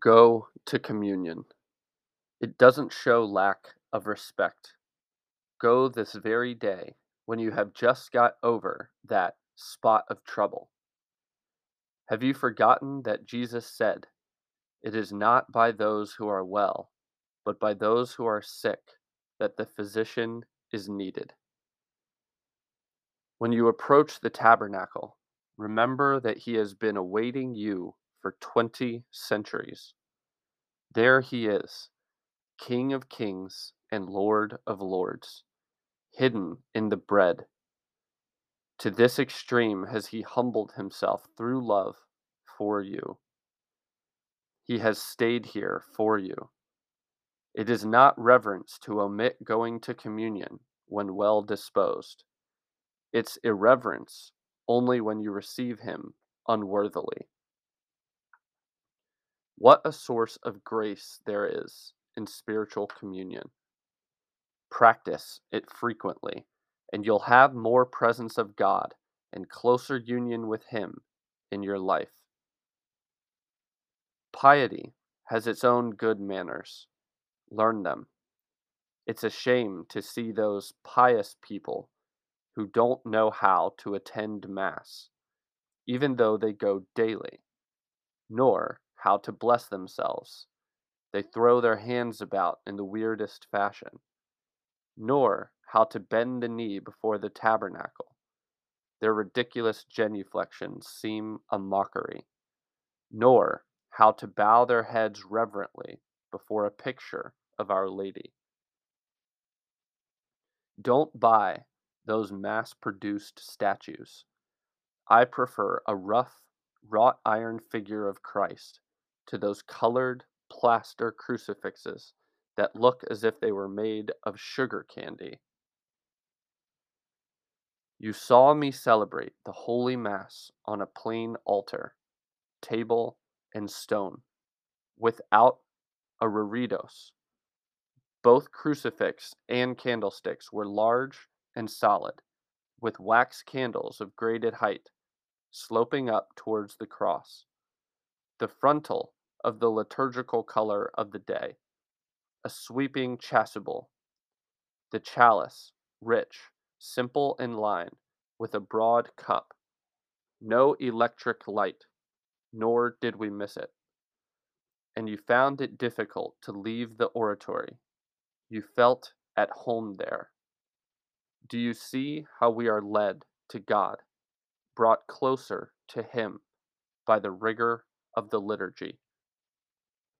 Go to communion. It doesn't show lack of respect. Go this very day when you have just got over that spot of trouble. Have you forgotten that Jesus said, It is not by those who are well, but by those who are sick that the physician is needed? When you approach the tabernacle, remember that he has been awaiting you for 20 centuries. There he is, King of kings and Lord of lords, hidden in the bread. To this extreme has he humbled himself through love for you. He has stayed here for you. It is not reverence to omit going to communion when well disposed. It's irreverence only when you receive him unworthily. What a source of grace there is in spiritual communion. Practice it frequently, and you'll have more presence of God and closer union with Him in your life. Piety has its own good manners. Learn them. It's a shame to see those pious people who don't know how to attend Mass, even though they go daily, nor how to bless themselves. They throw their hands about in the weirdest fashion, nor how to bend the knee before the tabernacle. Their ridiculous genuflections seem a mockery, nor how to bow their heads reverently before a picture of Our Lady. Don't buy those mass produced statues. I prefer a rough, wrought iron figure of Christ to those colored plaster crucifixes that look as if they were made of sugar candy. You saw me celebrate the Holy Mass on a plain altar, table, and stone, without a reredos. Both crucifix and candlesticks were large and solid, with wax candles of graded height, sloping up towards the cross. The frontal of the liturgical color of the day, a sweeping chasuble, the chalice, rich, simple in line, with a broad cup. No electric light, nor did we miss it. And you found it difficult to leave the oratory. You felt at home there. Do you see how we are led to God, brought closer to Him by the rigor of the liturgy?